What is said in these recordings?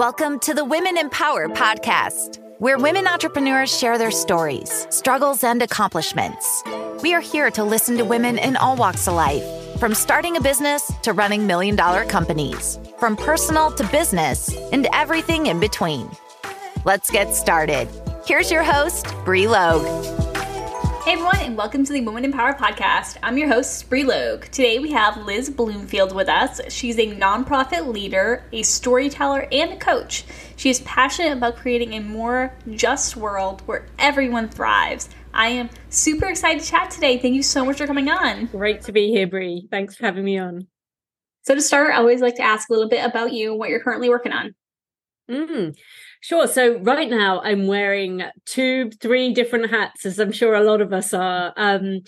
Welcome to the Women Empower podcast, where women entrepreneurs share their stories, struggles, and accomplishments. We are here to listen to women in all walks of life, from starting a business to running million dollar companies, from personal to business, and everything in between. Let's get started. Here's your host, Bri Logue. Hey everyone, and welcome to the Women Empower podcast. I'm your host, Bri Logue. Today we have Liz Bloomfield with us. She's a nonprofit leader, a storyteller, and a coach. She is passionate about creating a more just world where everyone thrives. I am super excited to chat today. Thank you so much for coming on. Great to be here, Bri. Thanks for having me on. So to start, I always like to ask a little bit about you, and what you're currently working on. Mm. Sure. So right now I'm wearing two, three different hats, as I'm sure a lot of us are. Um,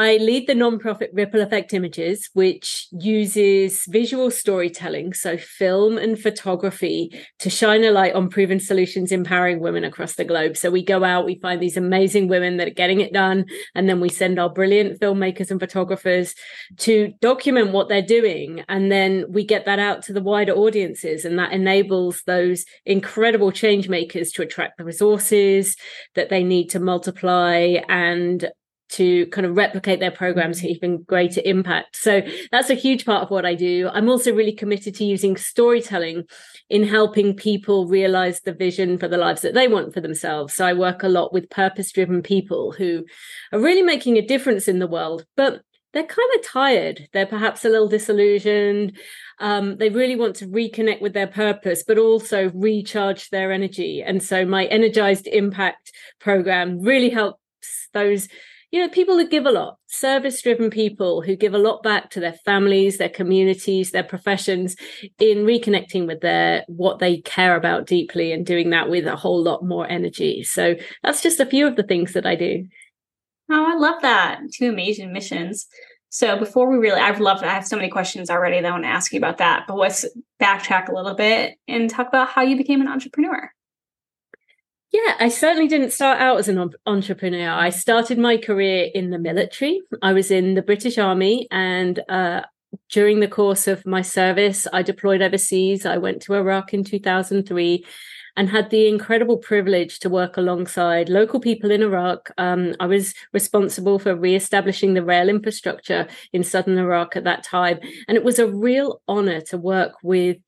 I lead the nonprofit Ripple Effect Images, which uses visual storytelling, so film and photography, to shine a light on proven solutions empowering women across the globe. So we go out, we find these amazing women that are getting it done, and then we send our brilliant filmmakers and photographers to document what they're doing. And then we get that out to the wider audiences, and that enables those incredible change makers to attract the resources that they need to multiply and to kind of replicate their programs for even greater impact. So that's a huge part of what I do. I'm also really committed to using storytelling in helping people realize the vision for the lives that they want for themselves. So I work a lot with purpose driven people who are really making a difference in the world, but they're kind of tired. They're perhaps a little disillusioned. Um, they really want to reconnect with their purpose, but also recharge their energy. And so my Energized Impact program really helps those you know, people who give a lot, service driven people who give a lot back to their families, their communities, their professions in reconnecting with their what they care about deeply and doing that with a whole lot more energy. So that's just a few of the things that I do. Oh, I love that. Two amazing missions. So before we really, I've loved, I have so many questions already that I want to ask you about that, but let's backtrack a little bit and talk about how you became an entrepreneur. Yeah, I certainly didn't start out as an entrepreneur. I started my career in the military. I was in the British Army, and uh, during the course of my service, I deployed overseas. I went to Iraq in 2003 and had the incredible privilege to work alongside local people in Iraq. Um, I was responsible for re-establishing the rail infrastructure in southern Iraq at that time. And it was a real honor to work with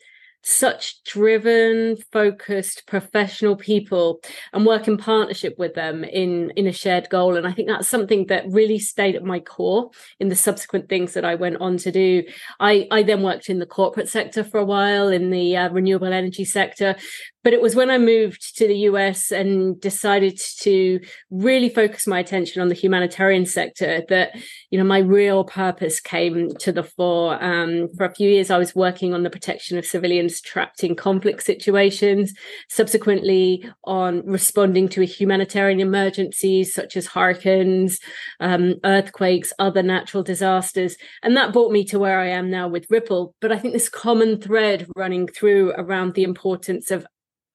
such driven focused professional people and work in partnership with them in in a shared goal. And i think that's something that really stayed at my core in the subsequent things that i went on to do. I i then worked in the corporate sector for a while in the uh, renewable energy sector. But it was when I moved to the US and decided to really focus my attention on the humanitarian sector that, you know, my real purpose came to the fore. Um, for a few years, I was working on the protection of civilians trapped in conflict situations, subsequently on responding to humanitarian emergencies such as hurricanes, um, earthquakes, other natural disasters. And that brought me to where I am now with Ripple. But I think this common thread running through around the importance of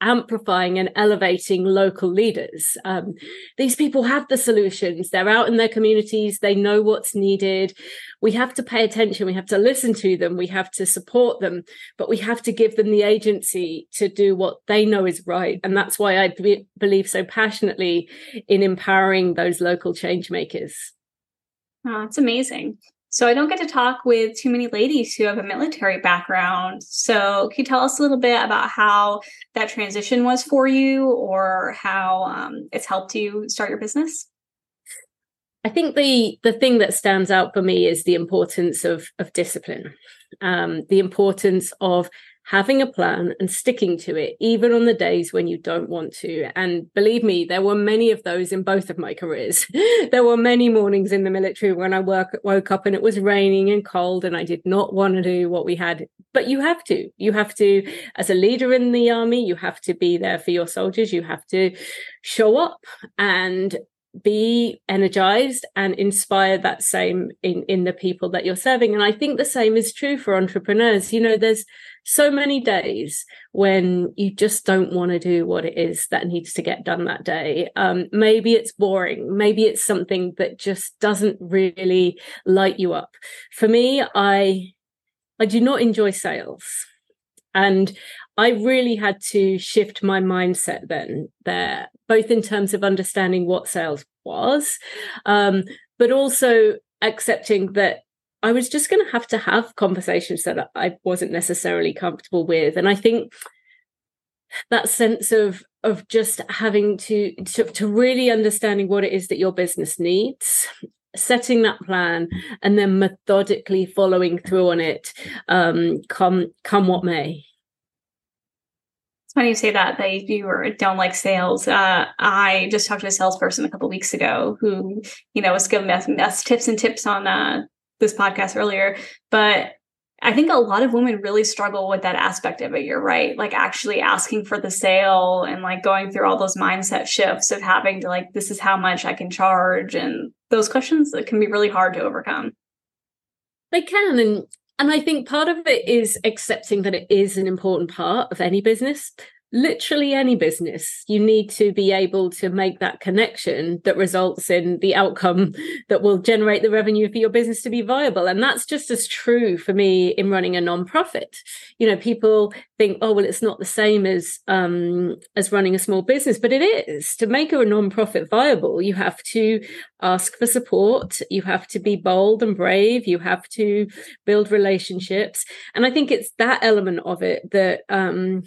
amplifying and elevating local leaders. Um, these people have the solutions. They're out in their communities. They know what's needed. We have to pay attention. We have to listen to them. We have to support them, but we have to give them the agency to do what they know is right. And that's why I be- believe so passionately in empowering those local change makers. Oh, it's amazing. So I don't get to talk with too many ladies who have a military background. So can you tell us a little bit about how that transition was for you or how um, it's helped you start your business? I think the the thing that stands out for me is the importance of of discipline, um, the importance of having a plan and sticking to it, even on the days when you don't want to. And believe me, there were many of those in both of my careers. there were many mornings in the military when I work, woke up and it was raining and cold and I did not want to do what we had. But you have to. You have to, as a leader in the army, you have to be there for your soldiers. You have to show up and be energized and inspire that same in in the people that you're serving and i think the same is true for entrepreneurs you know there's so many days when you just don't want to do what it is that needs to get done that day. Um, maybe it's boring maybe it's something that just doesn't really light you up. For me i i do not enjoy sales. And I really had to shift my mindset then there, both in terms of understanding what sales was, um, but also accepting that I was just going to have to have conversations that I wasn't necessarily comfortable with. And I think that sense of of just having to, to to really understanding what it is that your business needs setting that plan and then methodically following through on it um, come come what may it's funny you say that that you don't like sales uh, i just talked to a salesperson a couple weeks ago who you know was giving us, us tips and tips on uh, this podcast earlier but I think a lot of women really struggle with that aspect of it. You're right. Like actually asking for the sale and like going through all those mindset shifts of having to like, this is how much I can charge. And those questions that can be really hard to overcome. They can. And and I think part of it is accepting that it is an important part of any business literally any business you need to be able to make that connection that results in the outcome that will generate the revenue for your business to be viable. And that's just as true for me in running a non-profit. You know people think oh well it's not the same as um as running a small business but it is. To make a non-profit viable you have to ask for support. You have to be bold and brave. You have to build relationships. And i think it's that element of it that um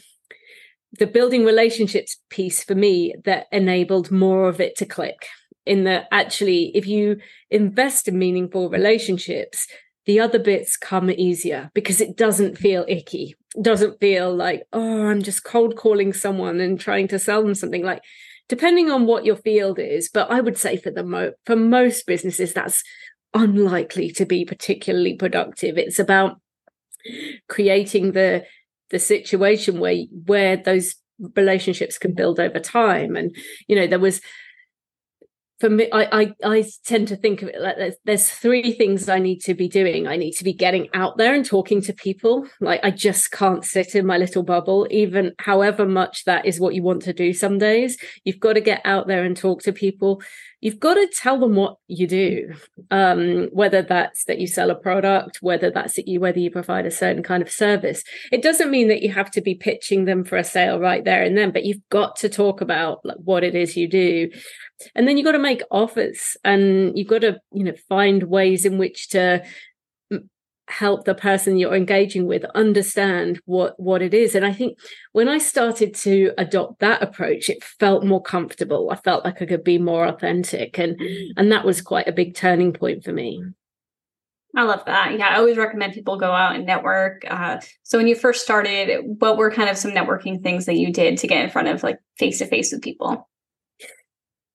the building relationships piece for me that enabled more of it to click in that actually if you invest in meaningful relationships the other bits come easier because it doesn't feel icky doesn't feel like oh i'm just cold calling someone and trying to sell them something like depending on what your field is but i would say for the mo for most businesses that's unlikely to be particularly productive. It's about creating the the situation where where those relationships can build over time. And you know there was for me I, I i tend to think of it like there's, there's three things i need to be doing. I need to be getting out there and talking to people. Like i just can't sit in my little bubble even however much that is what you want to do some days. You've got to get out there and talk to people. You've got to tell them what you do um, whether that's that you sell a product whether that's that you whether you provide a certain kind of service. It doesn't mean that you have to be pitching them for a sale right there and then but you've got to talk about like, what it is you do and then you've got to make offers and you've got to you know find ways in which to help the person you're engaging with understand what what it is and i think when i started to adopt that approach it felt more comfortable i felt like i could be more authentic and and that was quite a big turning point for me I love that. Yeah, I always recommend people go out and network. Uh, so when you first started, what were kind of some networking things that you did to get in front of like face to face with people?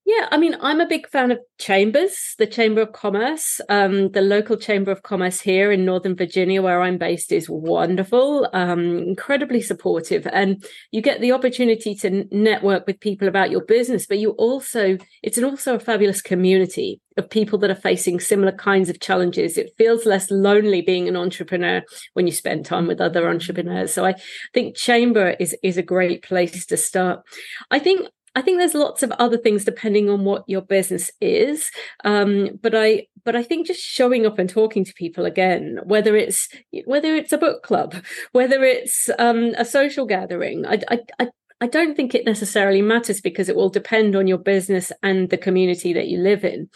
Yeah, I mean, I'm a big fan of chambers, the Chamber of Commerce. Um, the local Chamber of Commerce here in Northern Virginia, where I'm based, is wonderful, um, incredibly supportive. And you get the opportunity to network with people about your business, but you also, it's also a fabulous community of people that are facing similar kinds of challenges. It feels less lonely being an entrepreneur when you spend time with other entrepreneurs. So I think Chamber is, is a great place to start. I think I think there's lots of other things depending on what your business is. Um, but I but I think just showing up and talking to people again, whether it's whether it's a book club, whether it's um, a social gathering, I, I, I I don't think it necessarily matters because it will depend on your business and the community that you live in.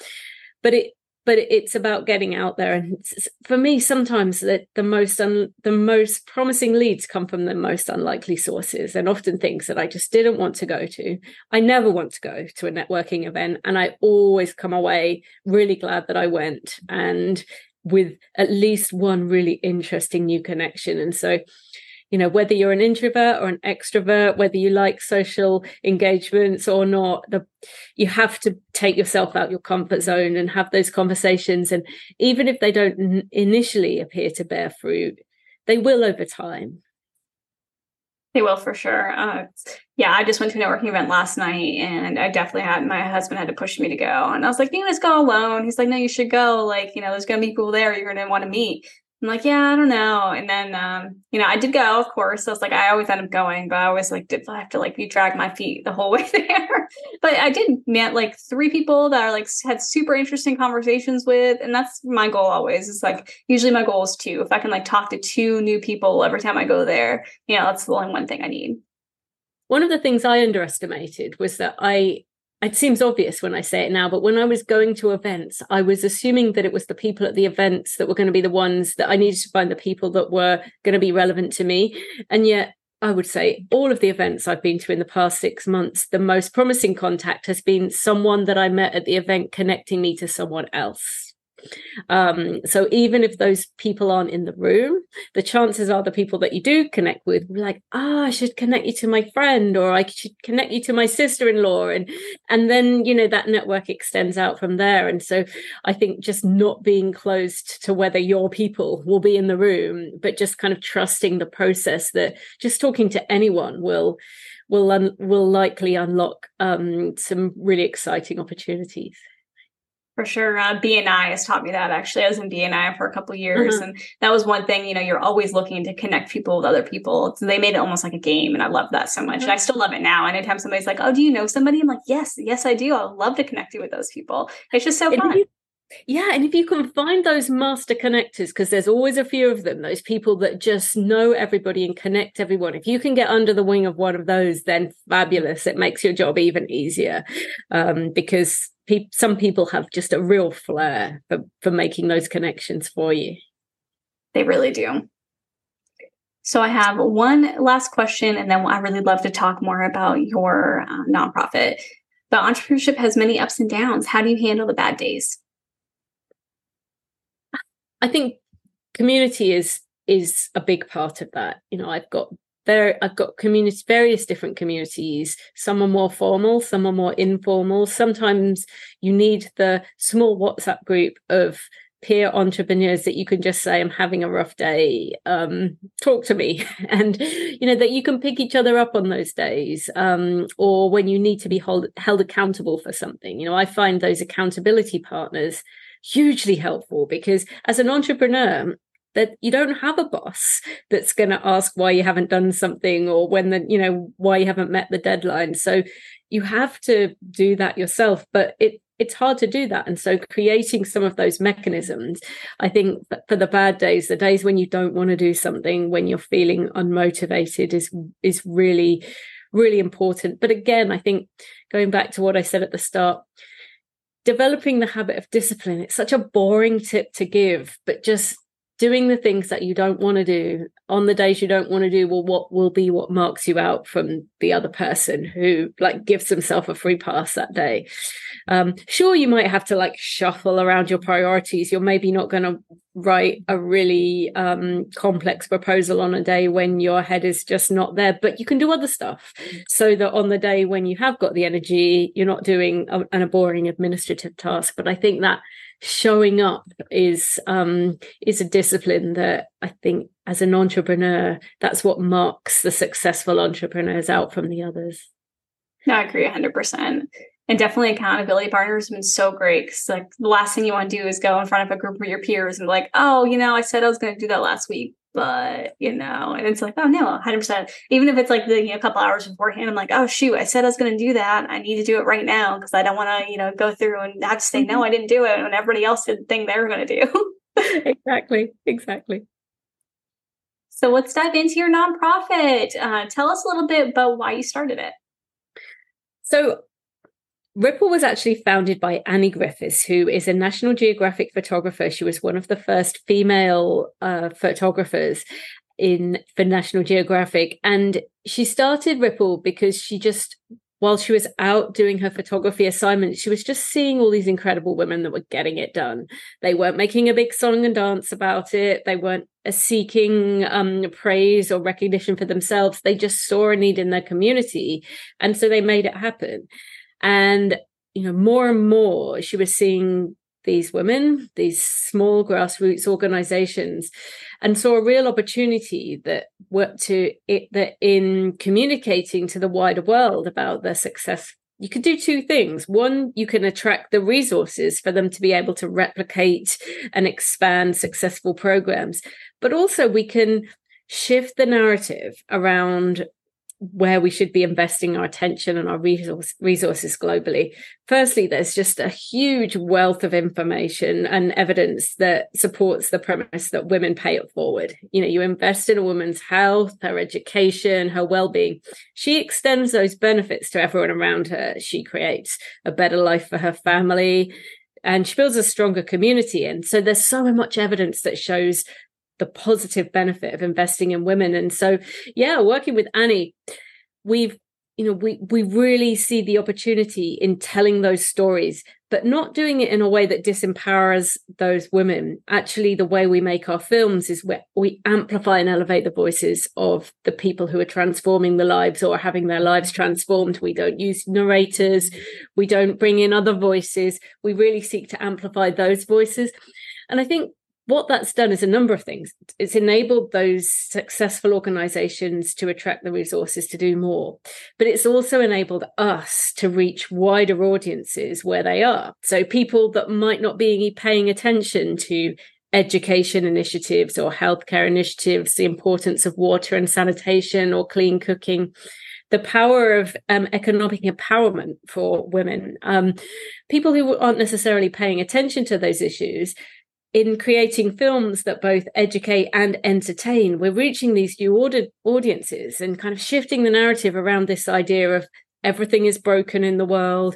But it but it's about getting out there. And for me sometimes the, the most un, the most promising leads come from the most unlikely sources and often things that i just didn't want to go to. I never want to go to a networking event and i always come away really glad that i went and with at least one really interesting new connection. And so you know whether you're an introvert or an extrovert whether you like social engagements or not the you have to take yourself out your comfort zone and have those conversations and even if they don't n- initially appear to bear fruit they will over time they will for sure. Uh, yeah, I just went to a networking event last night, and I definitely had my husband had to push me to go, and I was like, "You just go alone." He's like, "No, you should go. Like, you know, there's gonna be people there you're gonna want to meet." I'm like, yeah, I don't know. And then, um, you know, I did go, of course. I was like, I always end up going, but I always like did I have to like be drag my feet the whole way there. but I did met like three people that are like had super interesting conversations with, and that's my goal always. Is like usually my goal is two. If I can like talk to two new people every time I go there, you know, that's the only one thing I need. One of the things I underestimated was that I it seems obvious when I say it now, but when I was going to events, I was assuming that it was the people at the events that were going to be the ones that I needed to find the people that were going to be relevant to me. And yet, I would say all of the events I've been to in the past six months, the most promising contact has been someone that I met at the event connecting me to someone else. Um, so even if those people aren't in the room, the chances are the people that you do connect with will be like, ah, oh, I should connect you to my friend, or I should connect you to my sister-in-law, and and then you know that network extends out from there. And so I think just not being closed to whether your people will be in the room, but just kind of trusting the process that just talking to anyone will will un- will likely unlock um, some really exciting opportunities. For sure. Uh, BNI has taught me that actually. I was in BNI for a couple years mm-hmm. and that was one thing, you know, you're always looking to connect people with other people. So they made it almost like a game and I love that so much. Mm-hmm. And I mm-hmm. still love it now. And anytime somebody's like, oh, do you know somebody? I'm like, yes, yes, I do. I love to connect you with those people. It's just so fun. Yeah, and if you can find those master connectors, because there's always a few of them, those people that just know everybody and connect everyone. If you can get under the wing of one of those, then fabulous. It makes your job even easier um, because pe- some people have just a real flair for, for making those connections for you. They really do. So I have one last question, and then I really love to talk more about your uh, nonprofit. But entrepreneurship has many ups and downs. How do you handle the bad days? I think community is is a big part of that. You know, I've got I've got communities, various different communities. Some are more formal, some are more informal. Sometimes you need the small WhatsApp group of peer entrepreneurs that you can just say i'm having a rough day um, talk to me and you know that you can pick each other up on those days um, or when you need to be hold, held accountable for something you know i find those accountability partners hugely helpful because as an entrepreneur that you don't have a boss that's going to ask why you haven't done something or when the you know why you haven't met the deadline. So you have to do that yourself but it it's hard to do that. And so creating some of those mechanisms i think for the bad days the days when you don't want to do something when you're feeling unmotivated is is really really important. But again i think going back to what i said at the start developing the habit of discipline it's such a boring tip to give but just doing the things that you don't want to do on the days you don't want to do well what will be what marks you out from the other person who like gives himself a free pass that day? Um sure you might have to like shuffle around your priorities. You're maybe not going to write a really um complex proposal on a day when your head is just not there but you can do other stuff. So that on the day when you have got the energy you're not doing a, a boring administrative task. But i think that showing up is um is a discipline that I think as an entrepreneur, that's what marks the successful entrepreneurs out from the others. No, I agree 100%. And definitely accountability partners have been so great because like the last thing you want to do is go in front of a group of your peers and be like, oh, you know, I said I was going to do that last week but you know, and it's like, oh no, 100%. Even if it's like the you know, a couple hours beforehand, I'm like, oh shoot, I said I was going to do that. I need to do it right now because I don't want to, you know, go through and have to say, no, mm-hmm. I didn't do it when everybody else did the thing they were going to do. exactly. Exactly. So let's dive into your nonprofit. Uh, tell us a little bit about why you started it. So Ripple was actually founded by Annie Griffiths, who is a National Geographic photographer. She was one of the first female uh, photographers in for National Geographic, and she started Ripple because she just while she was out doing her photography assignments, she was just seeing all these incredible women that were getting it done. They weren't making a big song and dance about it. They weren't uh, seeking um, praise or recognition for themselves. They just saw a need in their community. And so they made it happen. And, you know, more and more she was seeing these women, these small grassroots organizations, and saw a real opportunity that worked to it that in communicating to the wider world about their success you could do two things. One, you can attract the resources for them to be able to replicate and expand successful programs, but also we can shift the narrative around where we should be investing our attention and our resource, resources globally. Firstly, there's just a huge wealth of information and evidence that supports the premise that women pay it forward. You know, you invest in a woman's health, her education, her well-being. She extends those benefits to everyone around her. She creates a better life for her family and she builds a stronger community. And so there's so much evidence that shows the positive benefit of investing in women. And so, yeah, working with Annie, we've you know we we really see the opportunity in telling those stories but not doing it in a way that disempowers those women. Actually the way we make our films is where we amplify and elevate the voices of the people who are transforming the lives or having their lives transformed. We don't use narrators. We don't bring in other voices. We really seek to amplify those voices. And i think what that's done is a number of things. It's enabled those successful organizations to attract the resources to do more, but it's also enabled us to reach wider audiences where they are. So people that might not be paying attention to education initiatives or healthcare initiatives, the importance of water and sanitation or clean cooking, the power of um, economic empowerment for women, um, people who aren't necessarily paying attention to those issues in creating films that both educate and entertain, we're reaching these new aud- audiences and kind of shifting the narrative around this idea of everything is broken in the world,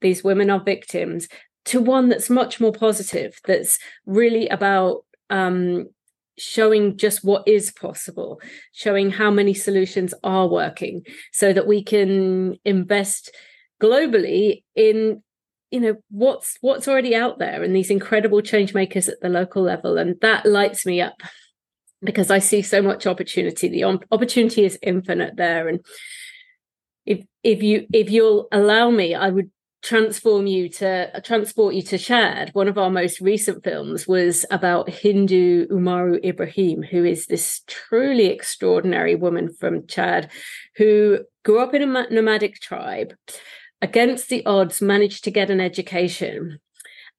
these women are victims, to one that's much more positive, that's really about um, showing just what is possible, showing how many solutions are working, so that we can invest globally in you know what's what's already out there and these incredible change makers at the local level. And that lights me up because i see so much opportunity. The opportunity is infinite there. And if if you if you'll allow me i would transform you to transport you to Chad. One of our most recent films was about Hindou Oumarou Ibrahim, who is this truly extraordinary woman from Chad who grew up in a nomadic tribe against the odds, managed to get an education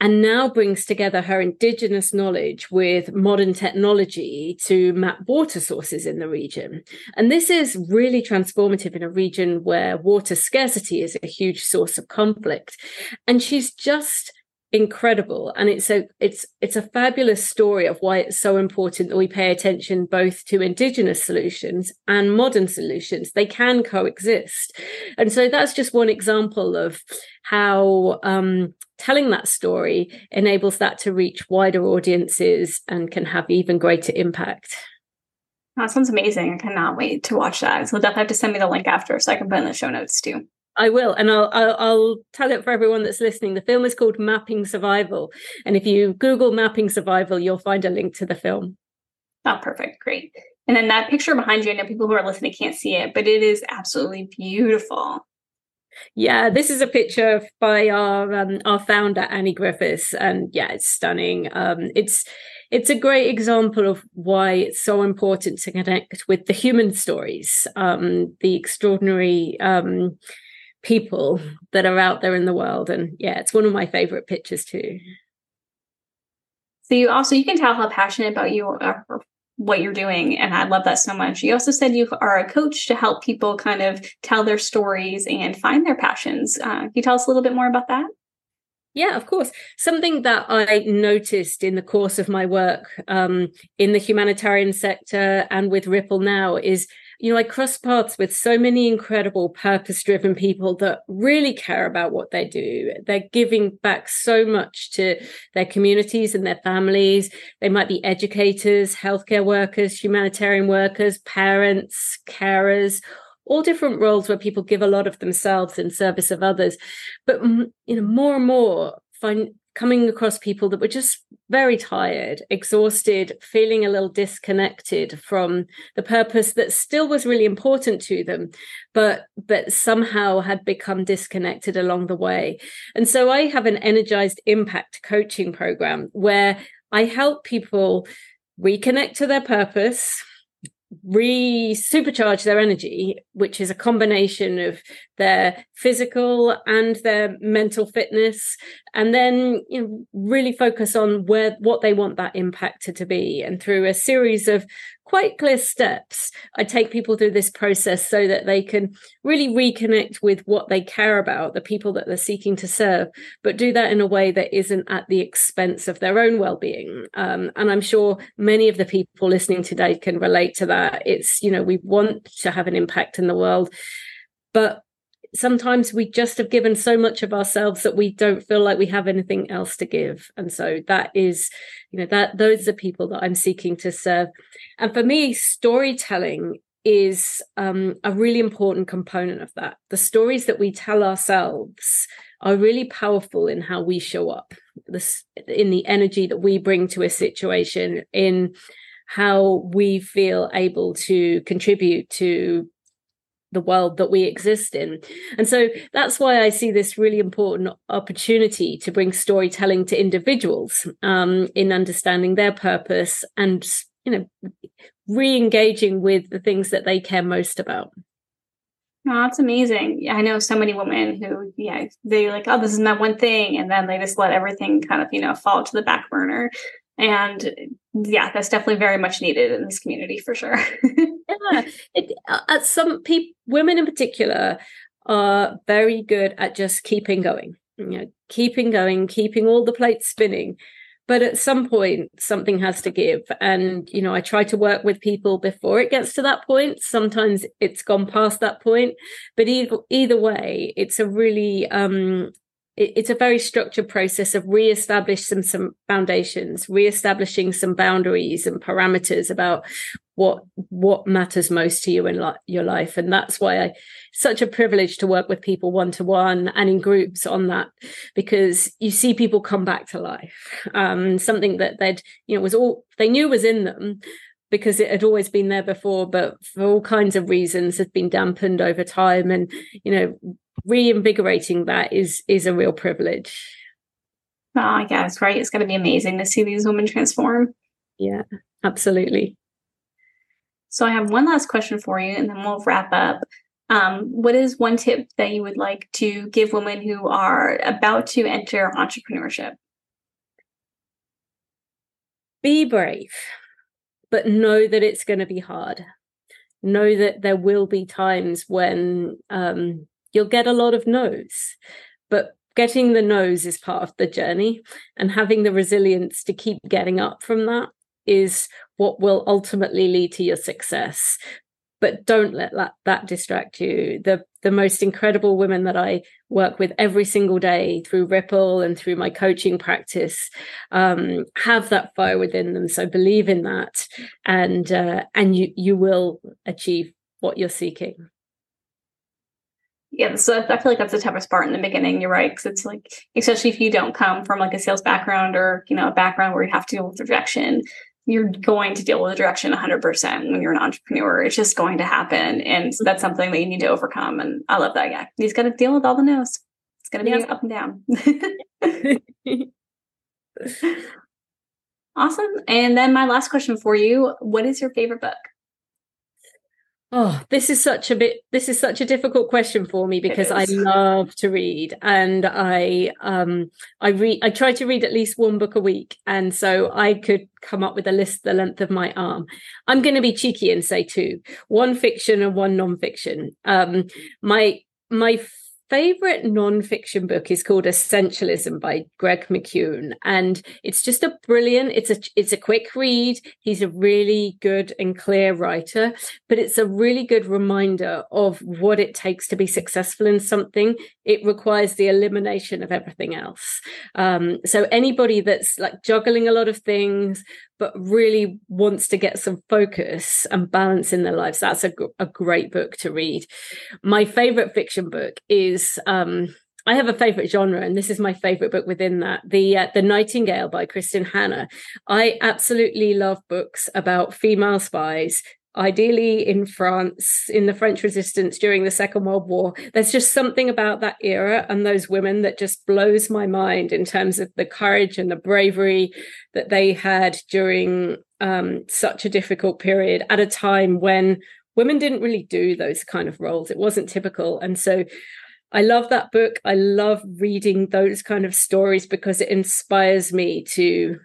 and now brings together her indigenous knowledge with modern technology to map water sources in the region. And this is really transformative in a region where water scarcity is a huge source of conflict. And she's just incredible. And it's a it's it's a fabulous story of why it's so important that we pay attention both to indigenous solutions and modern solutions. They can coexist. And so that's just one example of how um, telling that story enables that to reach wider audiences and can have even greater impact. That sounds amazing. I cannot wait to watch that. So definitely have to send me the link after so i can put in the show notes too I will, and I'll, I'll, I'll tell it for everyone that's listening. The film is called Mapping Survival, and if you Google Mapping Survival, you'll find a link to the film. Oh, perfect, great. And then that picture behind you, I know people who are listening can't see it, but it is absolutely beautiful. Yeah, this is a picture by our um, our founder Annie Griffiths, and yeah, it's stunning. Um, it's it's a great example of why it's so important to connect with the human stories, um, the extraordinary um, people that are out there in the world. And yeah, it's one of my favorite pictures too. So you also you can tell how passionate about you are what you're doing and i love that so much you also said you are a coach to help people kind of tell their stories and find their passions uh, can you tell us a little bit more about that yeah, of course. Something that I noticed in the course of my work um, in the humanitarian sector and with Ripple now is you know, I cross paths with so many incredible purpose driven people that really care about what they do. They're giving back so much to their communities and their families. They might be educators, healthcare workers, humanitarian workers, parents, carers, all different roles where people give a lot of themselves in service of others. But, you know, more and more find coming across people that were just very tired, exhausted, feeling a little disconnected from the purpose that still was really important to them, but but somehow had become disconnected along the way. And so I have an energized impact coaching program where I help people reconnect to their purpose re supercharge their energy, which is a combination of their physical and their mental fitness, and then you know, really focus on where what they want that impact to, to be. And through a series of quite clear steps, I take people through this process so that they can really reconnect with what they care about, the people that they're seeking to serve, but do that in a way that isn't at the expense of their own well-being. Um, and I'm sure many of the people listening today can relate to that. It's you know we want to have an impact in the world, but sometimes we just have given so much of ourselves that we don't feel like we have anything else to give. And so that is you know that those are people that i'm seeking to serve. And for me storytelling is um, a really important component of that. The stories that we tell ourselves are really powerful in how we show up this in the energy that we bring to a situation in how we feel able to contribute to the world that we exist in. And so that's why I see this really important opportunity to bring storytelling to individuals um, in understanding their purpose and, you know, re engaging with the things that they care most about. Oh, that's amazing. I know so many women who, yeah, they like, oh, this is my one thing. And then they just let everything kind of, you know, fall to the back burner. And yeah, that's definitely very much needed in this community for sure. yeah, it, uh, some people, women in particular, are very good at just keeping going. You know, keeping going, keeping all the plates spinning. But at some point, something has to give. And, you know, I try to work with people before it gets to that point. Sometimes it's gone past that point. But either, either way, it's a really um, it's a very structured process of re-establish some some foundations re-establishing some boundaries and parameters about what what matters most to you in li- your life. And that's why i such a privilege to work with people one to one and in groups on that because you see people come back to life. Um, something that they'd you know was all they knew was in them because it had always been there before but for all kinds of reasons had been dampened over time. And you know reinvigorating that is is a real privilege. Oh, yeah, it's right. It's going to be amazing to see these women transform. Yeah, absolutely. So I have one last question for you, and then we'll wrap up. Um, what is one tip that you would like to give women who are about to enter entrepreneurship? Be brave, but know that it's going to be hard. Know that there will be times when um, you'll get a lot of no's. But getting the no's is part of the journey, and having the resilience to keep getting up from that is what will ultimately lead to your success. But don't let that, that distract you. The the most incredible women that I work with every single day through Ripple and through my coaching practice um, have that fire within them. So believe in that, and uh, and you you will achieve what you're seeking yeah so i feel like that's the toughest part in the beginning you're right because it's like especially if you don't come from like a sales background or you know a background where you have to deal with rejection you're going to deal with rejection 100% when you're an entrepreneur it's just going to happen and so that's something that you need to overcome and i love that guy he's got to deal with all the no's it's going to be yeah. up and down awesome and then my last question for you what is your favorite book Oh, this is such a bit this is such a difficult question for me because I love to read and I um I read I try to read at least one book a week and so I could come up with a list the length of my arm. I'm going to be cheeky and say two. One fiction and one non-fiction. Um my my favorite nonfiction book is called Essentialism by Greg McKeown, and it's just a brilliant. It's a it's a quick read. He's a really good and clear writer, but it's a really good reminder of what it takes to be successful in something. It requires the elimination of everything else. Um, so anybody that's like juggling a lot of things, but really wants to get some focus and balance in their lives, that's a, a great book to read. My favorite fiction book is. Um, I have a favorite genre, and this is my favorite book within that the uh, the Nightingale by Kristin Hannah. I absolutely love books about female spies ideally in France in the French resistance during the Second World War. There's just something about that era and those women that just blows my mind in terms of the courage and the bravery that they had during um, such a difficult period at a time when women didn't really do those kind of roles. It wasn't typical. And so I love that book. I love reading those kind of stories because it inspires me to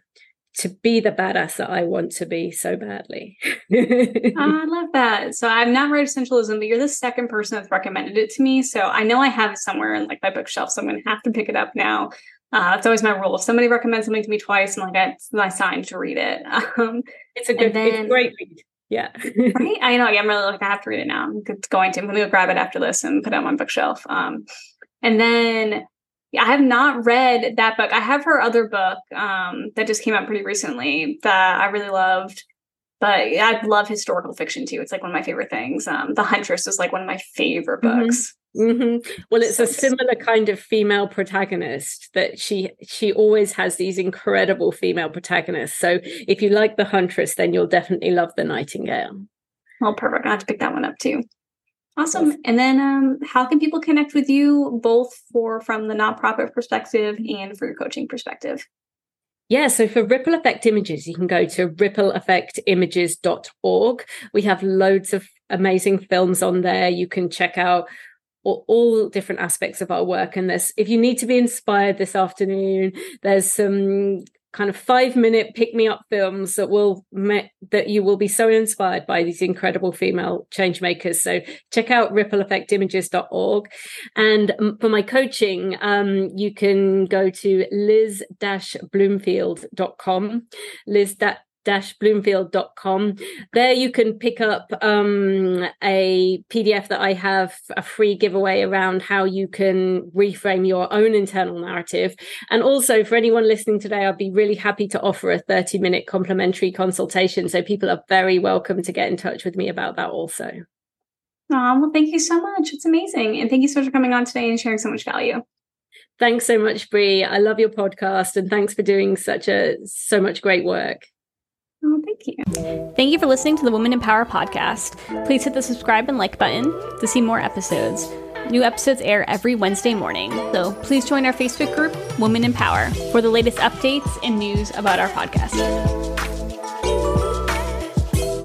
to be the badass that I want to be so badly. oh, I love that. So I've not read Essentialism, but you're the second person that's recommended it to me. So I know I have it somewhere in like my bookshelf. So I'm going to have to pick it up now. Uh, that's always my rule. If somebody recommends something to me twice, I'm like, it's my sign to read it. Um, it's a good, then, it's a great read. Yeah. right. I know. Yeah, I'm really like I have to read it now. I'm going to. I'm gonna go grab it after this and put it on my bookshelf. Um, and then I have not read that book. I have her other book um that just came out pretty recently that I really loved. But I love historical fiction too. It's like one of my favorite things. Um, The Huntress is like one of my favorite mm-hmm. books. Mm-hmm. Well, it's so a similar kind of female protagonist that she she always has these incredible female protagonists. So if you like the Huntress, then you'll definitely love the Nightingale. Well, perfect! I have to pick that one up too. Awesome. And then, um, how can people connect with you both for from the nonprofit perspective and for your coaching perspective? Yeah, so for Ripple Effect Images, you can go to rippleeffectimages.org. We have loads of amazing films on there. You can check out all, all, different aspects of our work. And there's, if you need to be inspired this afternoon, there's some kind of five minute pick me up films that will that you will be so inspired by these incredible female change makers. So check out rippleeffectimages.org and for my coaching um, you can go to liz-bloomfield.com liz bloomfield.com. There you can pick up um, a PDF that I have a free giveaway around how you can reframe your own internal narrative. And also for anyone listening today, I'd be really happy to offer a 30 minute complimentary consultation. So people are very welcome to get in touch with me about that also. Oh, well, thank you so much. It's amazing. And thank you so much for coming on today and sharing so much value. Thanks so much, Bri. I love your podcast and thanks for doing such a so much great work. Oh, thank you. Thank you for listening to the Women Empower podcast. Please hit the subscribe and like button to see more episodes. New episodes air every Wednesday morning, so please join our Facebook group, Women Empower, for the latest updates and news about our podcast.